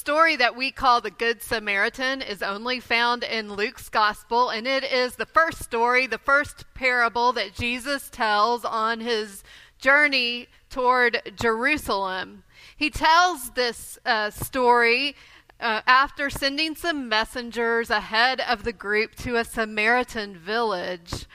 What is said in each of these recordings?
story that we call the Good Samaritan is only found in Luke's Gospel, and it is the first story, the first parable that Jesus tells on his journey toward Jerusalem. He tells this uh, story uh, after sending some messengers ahead of the group to a Samaritan village.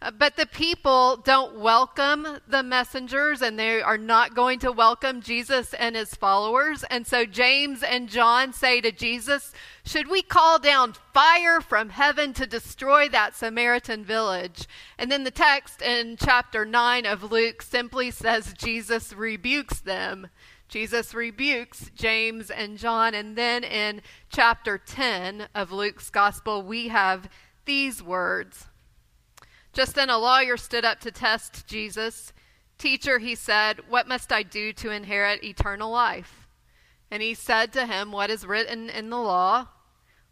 Uh, but the people don't welcome the messengers and they are not going to welcome Jesus and his followers. And so James and John say to Jesus, Should we call down fire from heaven to destroy that Samaritan village? And then the text in chapter 9 of Luke simply says Jesus rebukes them. Jesus rebukes James and John. And then in chapter 10 of Luke's gospel, we have these words. Just then a lawyer stood up to test Jesus. Teacher, he said, what must I do to inherit eternal life? And he said to him, What is written in the law?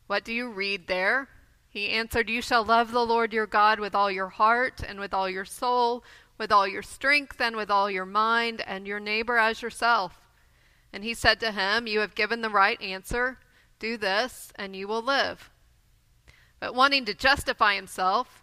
What do you read there? He answered, You shall love the Lord your God with all your heart, and with all your soul, with all your strength, and with all your mind, and your neighbor as yourself. And he said to him, You have given the right answer. Do this, and you will live. But wanting to justify himself,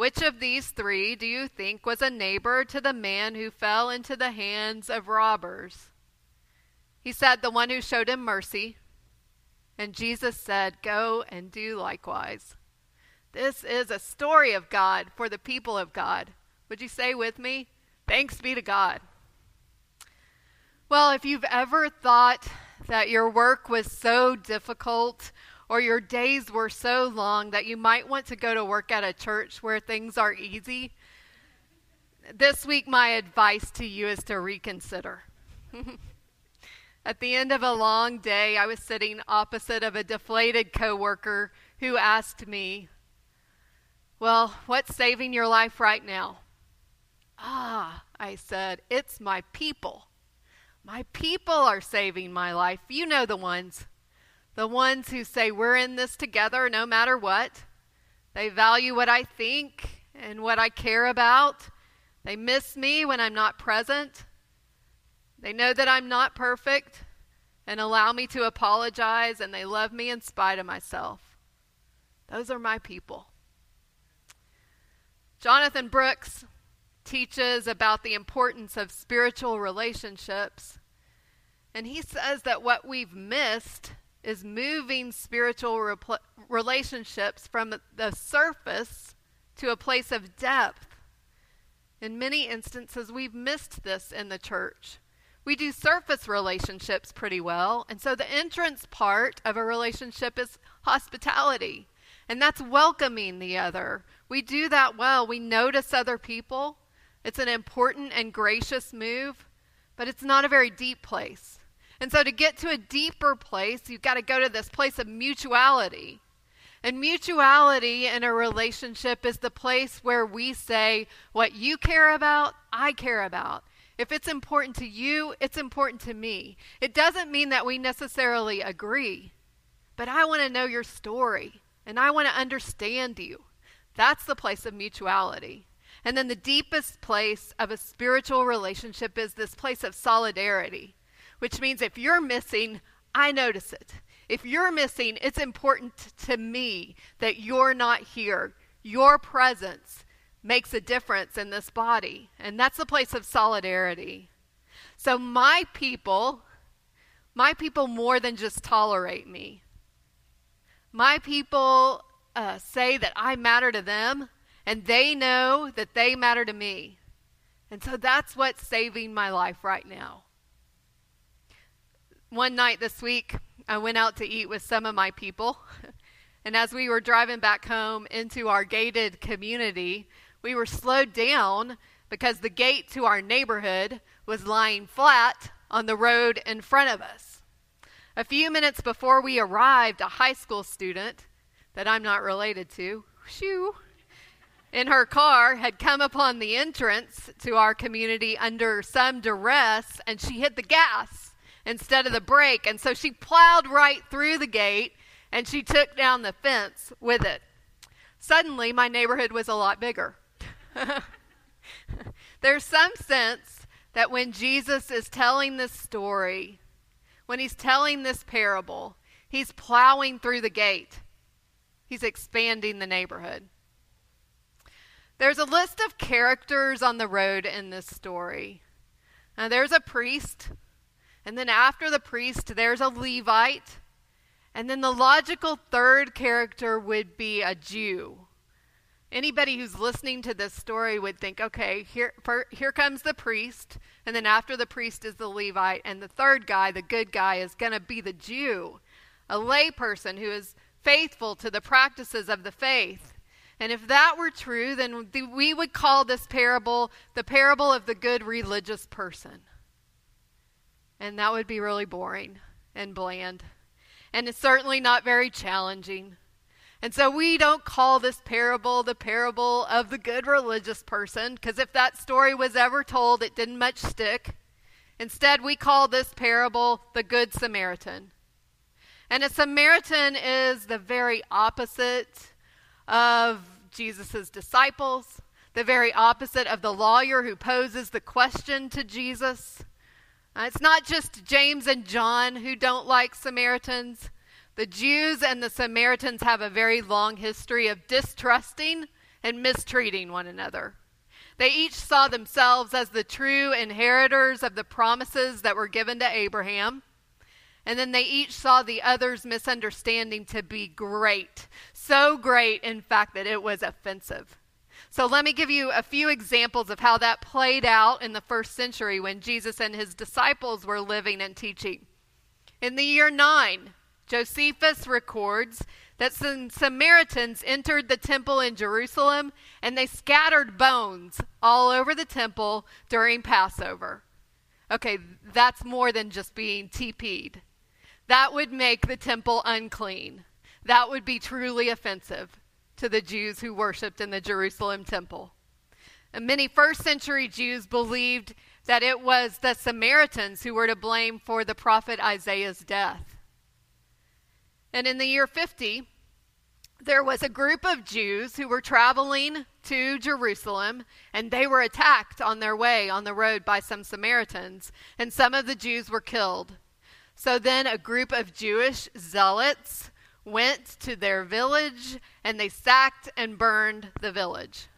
Which of these three do you think was a neighbor to the man who fell into the hands of robbers? He said, The one who showed him mercy. And Jesus said, Go and do likewise. This is a story of God for the people of God. Would you say with me? Thanks be to God. Well, if you've ever thought that your work was so difficult or your days were so long that you might want to go to work at a church where things are easy, this week my advice to you is to reconsider. at the end of a long day, I was sitting opposite of a deflated coworker who asked me, "Well, what's saving your life right now?" Ah, I said, "It's my people. My people are saving my life. You know the ones the ones who say, We're in this together no matter what. They value what I think and what I care about. They miss me when I'm not present. They know that I'm not perfect and allow me to apologize, and they love me in spite of myself. Those are my people. Jonathan Brooks teaches about the importance of spiritual relationships, and he says that what we've missed is moving spiritual repl- relationships from the surface to a place of depth. In many instances, we've missed this in the church. We do surface relationships pretty well, and so the entrance part of a relationship is hospitality, and that's welcoming the other. We do that well. We notice other people. It's an important and gracious move, but it's not a very deep place. And so to get to a deeper place, you've got to go to this place of mutuality. And mutuality in a relationship is the place where we say, what you care about, I care about. If it's important to you, it's important to me. It doesn't mean that we necessarily agree, but I want to know your story and I want to understand you. That's the place of mutuality. And then the deepest place of a spiritual relationship is this place of solidarity which means if you're missing, I notice it. If you're missing, it's important to me that you're not here. Your presence makes a difference in this body, and that's the place of solidarity. So, my people, my people more than just tolerate me. My people uh, say that I matter to them, and they know that they matter to me. And so that's what's saving my life right now. One night this week, I went out to eat with some of my people. And as we were driving back home into our gated community, we were slowed down because the gate to our neighborhood was lying flat on the road in front of us. A few minutes before we arrived, a high school student that I'm not related to, shoo, in her car had come upon the entrance to our community under some duress and she hit the gas instead of the brake. And so she plowed right through the gate and she took down the fence with it. Suddenly, my neighborhood was a lot bigger. There's some sense that when Jesus is telling this story, when he's telling this parable, he's plowing through the gate. He's expanding the neighborhood. There's a list of characters on the road in this story. Now, there's a priest, and then after the priest, there's a Levite, and then the logical third character would be a Jew. Anybody who's listening to this story would think, okay, here, for, here comes the priest, and then after the priest is the Levite, and the third guy, the good guy, is going to be the Jew, a layperson who is faithful to the practices of the faith. And if that were true, then we would call this parable the parable of the good religious person. And that would be really boring and bland and it's certainly not very challenging. And so we don't call this parable the parable of the good religious person, because if that story was ever told, it didn't much stick. Instead, we call this parable the Good Samaritan. And a Samaritan is the very opposite of Jesus' disciples, the very opposite of the lawyer who poses the question to Jesus. Uh, it's not just James and John who don't like Samaritans. The Jews and the Samaritans have a very long history of distrusting and mistreating one another. They each saw themselves as the true inheritors of the promises that were given to Abraham. And then they each saw the other's misunderstanding to be great. So great, in fact, that it was offensive. So let me give you a few examples of how that played out in the first century when Jesus and his disciples were living and teaching. In the year 9, Josephus records that some Samaritans entered the temple in Jerusalem and they scattered bones all over the temple during Passover. Okay, that's more than just being TP'd. That would make the temple unclean. That would be truly offensive to the Jews who worshiped in the Jerusalem temple. And many first century Jews believed that it was the Samaritans who were to blame for the prophet Isaiah's death. And in the year 50, there was a group of Jews who were traveling to Jerusalem, and they were attacked on their way on the road by some Samaritans, and some of the Jews were killed. So then a group of Jewish zealots went to their village and they sacked and burned the village.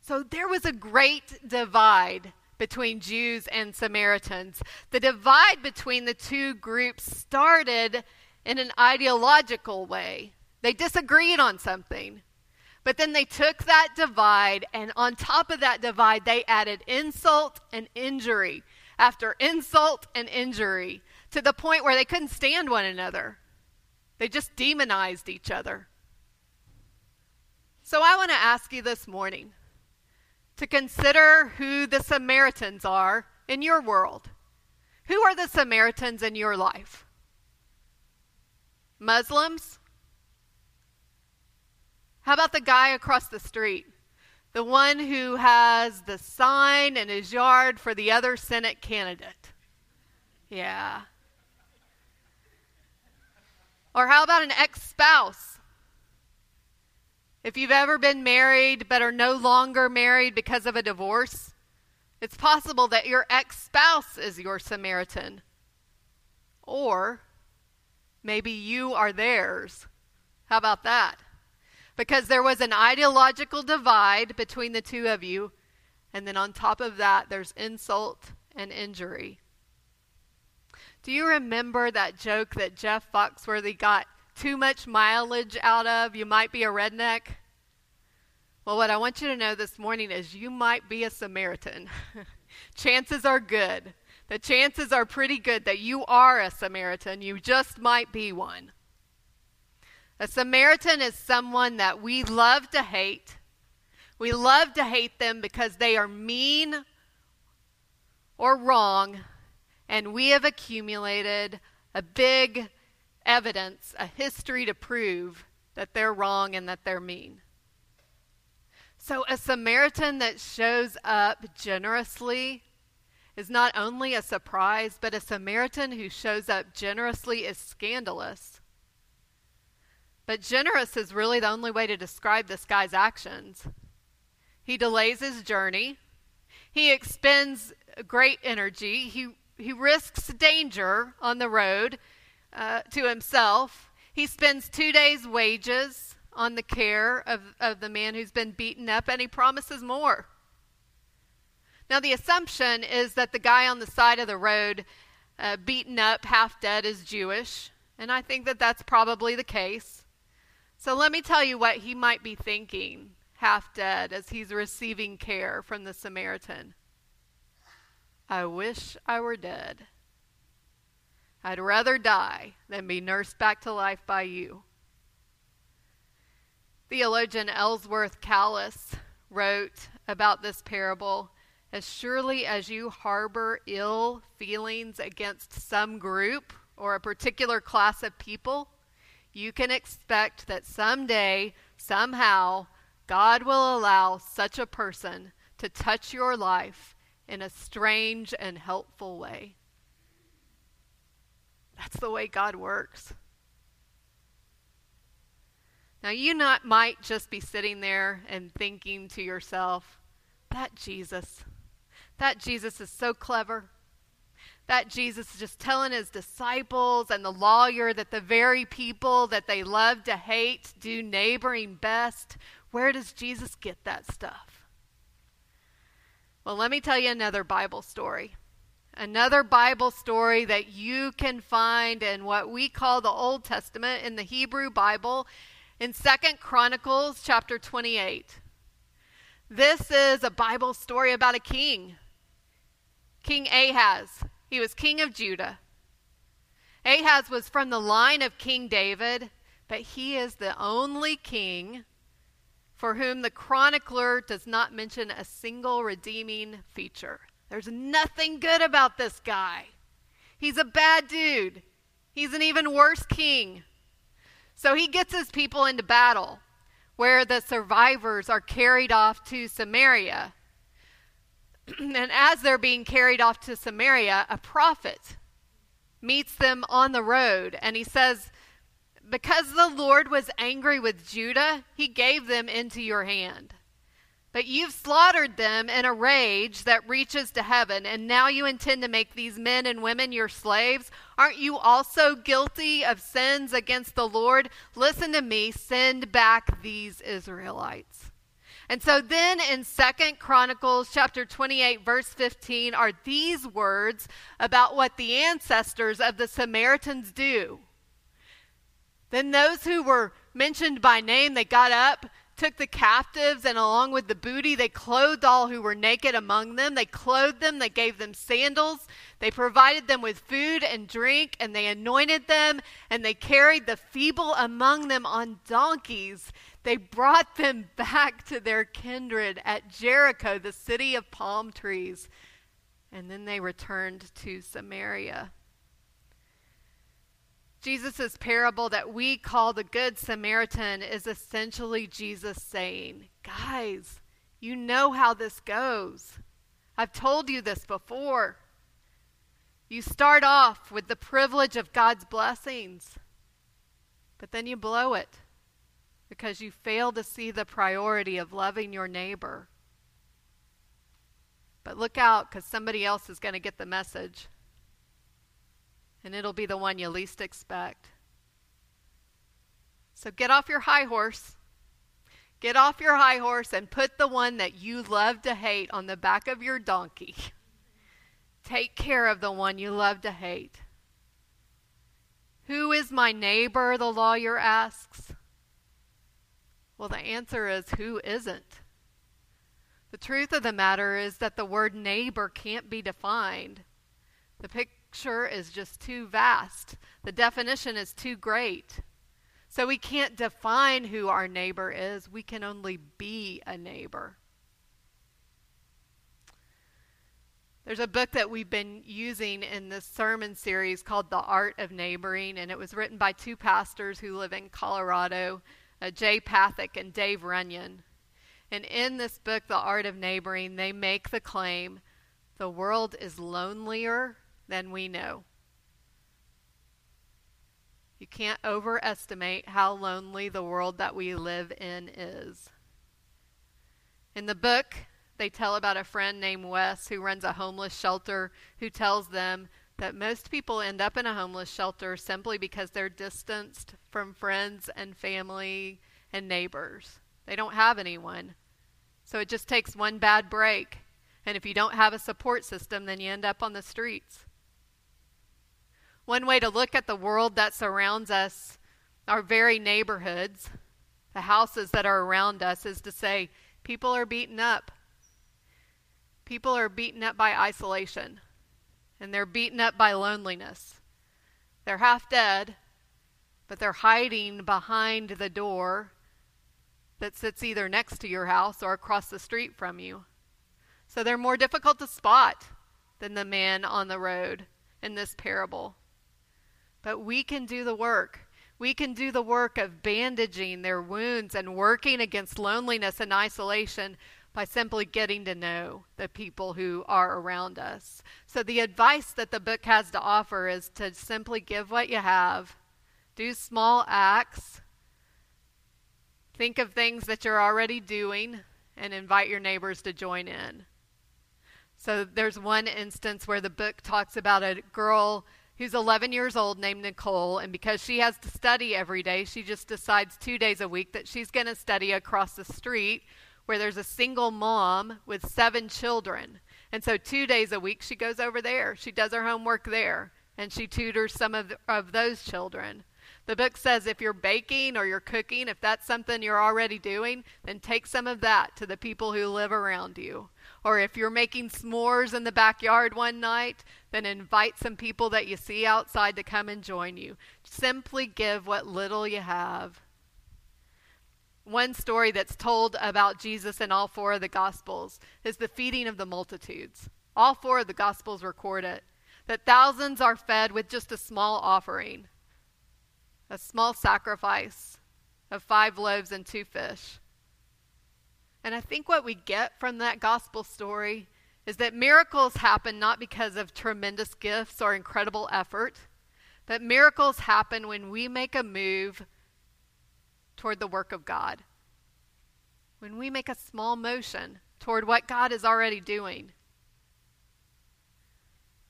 So there was a great divide between Jews and Samaritans. The divide between the two groups started in an ideological way. They disagreed on something. But then they took that divide, and on top of that divide, they added insult and injury after insult and injury to the point where they couldn't stand one another. They just demonized each other. So I want to ask you this morning to consider who the Samaritans are in your world. Who are the Samaritans in your life? Muslims? How about the guy across the street? The one who has the sign in his yard for the other Senate candidate. Yeah. Or how about an ex spouse? If you've ever been married but are no longer married because of a divorce, it's possible that your ex spouse is your Samaritan. Or maybe you are theirs. How about that? Because there was an ideological divide between the two of you, and then on top of that, there's insult and injury. Do you remember that joke that Jeff Foxworthy got too much mileage out of? You might be a redneck. Well, what I want you to know this morning is you might be a Samaritan. chances are good. The chances are pretty good that you are a Samaritan. You just might be one. A Samaritan is someone that we love to hate. We love to hate them because they are mean or wrong, and we have accumulated a big evidence, a history to prove that they're wrong and that they're mean. So, a Samaritan that shows up generously is not only a surprise, but a Samaritan who shows up generously is scandalous. But generous is really the only way to describe this guy's actions. He delays his journey. He expends great energy. He, he risks danger on the road uh, to himself. He spends two days' wages on the care of, of the man who's been beaten up, and he promises more. Now, the assumption is that the guy on the side of the road, uh, beaten up, half dead, is Jewish, and I think that that's probably the case. So, let me tell you what he might be thinking, half dead, as he's receiving care from the Samaritan. I wish I were dead. I'd rather die than be nursed back to life by you. Theologian Ellsworth Kalas wrote about this parable As surely as you harbor ill feelings against some group or a particular class of people, you can expect that someday, somehow, God will allow such a person to touch your life in a strange and helpful way. That's the way God works. Now, you not might just be sitting there and thinking to yourself, that Jesus, that Jesus is so clever. That Jesus is just telling his disciples and the lawyer that the very people that they love to hate do neighboring best. Where does Jesus get that stuff? Well, let me tell you another Bible story. Another Bible story that you can find in what we call the Old Testament in the Hebrew Bible in Second Chronicles chapter 28. This is a Bible story about a king, King Ahaz. He was king of Judah. Ahaz was from the line of King David, but he is the only king for whom the chronicler does not mention a single redeeming feature. There's nothing good about this guy. He's a bad dude. He's an even worse king. So he gets his people into battle where the survivors are carried off to Samaria. and as they're being carried off to Samaria, a prophet meets them on the road and he says, Because the Lord was angry with Judah, he gave them into your hand. But you've slaughtered them in a rage that reaches to heaven, and now you intend to make these men and women your slaves. Aren't you also guilty of sins against the Lord? Listen to me, send back these Israelites. And so then in Second Chronicles chapter 28 verse 15 are these words about what the ancestors of the Samaritans do. Then those who were mentioned by name, they got up took the captives, and along with the booty, they clothed all who were naked among them. They clothed them, they gave them sandals, they provided them with food and drink, and they anointed them, and they carried the feeble among them on donkeys. They brought them back to their kindred at Jericho, the city of palm trees. And then they returned to Samaria. Jesus' parable that we call the Good Samaritan is essentially Jesus saying, Guys, you know how this goes. I've told you this before. You start off with the privilege of God's blessings, but then you blow it because you fail to see the priority of loving your neighbor. But look out because somebody else is going to get the message and it'll be the one you least expect. So get off your high horse. Get off your high horse and put the one that you love to hate on the back of your donkey. Take care of the one you love to hate. Who is my neighbor? The lawyer asks. Well, the answer is who isn't? The truth of the matter is that the word neighbor can't be defined. The picture is just too vast, the definition is too great. So we can't define who our neighbor is, we can only be a neighbor. There's a book that we've been using in this sermon series called The Art of Neighboring, and it was written by two pastors who live in Colorado, uh, Jay Pathak and Dave Runyon. And in this book, The Art of Neighboring, they make the claim the world is lonelier than we know. You can't overestimate how lonely the world that we live in is. In the book, they tell about a friend named Wes who runs a homeless shelter who tells them that most people end up in a homeless shelter simply because they're distanced from friends and family and neighbors. They don't have anyone. So it just takes one bad break. And if you don't have a support system, then you end up on the streets. One way to look at the world that surrounds us, our very neighborhoods, the houses that are around us, is to say people are beaten up. People are beaten up by isolation, and they're beaten up by loneliness. They're half dead, but they're hiding behind the door that sits either next to your house or across the street from you. So they're more difficult to spot than the man on the road in this parable. But we can do the work. We can do the work of bandaging their wounds and working against loneliness and isolation by simply getting to know the people who are around us. So, the advice that the book has to offer is to simply give what you have, do small acts, think of things that you're already doing, and invite your neighbors to join in. So, there's one instance where the book talks about a girl who's 11 years old named Nicole, and because she has to study every day, she just decides two days a week that she's going to study across the street where there's a single mom with seven children. And so two days a week she goes over there. She does her homework there and she tutors some of, of those children. The book says if you're baking or you're cooking, if that's something you're already doing, then take some of that to the people who live around you. Or if you're making s'mores in the backyard one night, then invite some people that you see outside to come and join you. Simply give what little you have one story that's told about Jesus in all four of the Gospels is the feeding of the multitudes. All four of the Gospels record it that thousands are fed with just a small offering, a small sacrifice of five loaves and two fish. And I think what we get from that gospel story is that miracles happen not because of tremendous gifts or incredible effort, but miracles happen when we make a move toward the work of God. When we make a small motion toward what God is already doing.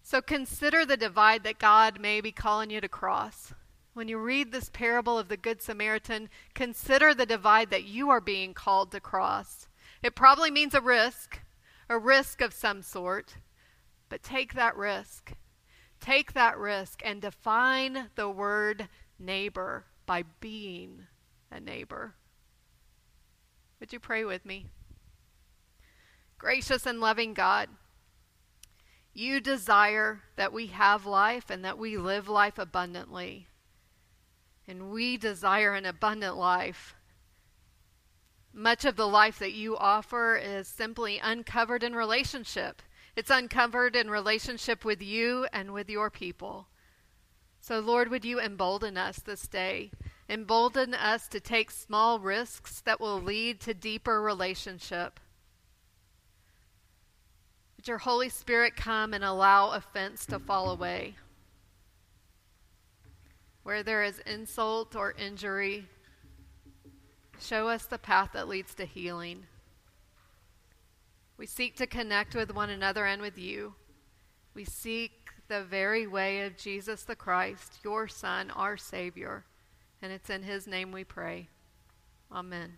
So consider the divide that God may be calling you to cross. When you read this parable of the Good Samaritan, consider the divide that you are being called to cross. It probably means a risk, a risk of some sort, but take that risk. Take that risk and define the word neighbor by being a neighbor. Would you pray with me? Gracious and loving God, you desire that we have life and that we live life abundantly. And we desire an abundant life. Much of the life that you offer is simply uncovered in relationship. It's uncovered in relationship with you and with your people. So, Lord, would you embolden us this day Embolden us to take small risks that will lead to deeper relationship. Would your Holy Spirit come and allow offense to fall away? Where there is insult or injury, show us the path that leads to healing. We seek to connect with one another and with you. We seek the very way of Jesus the Christ, your Son, our Savior. And it's in his name we pray. Amen.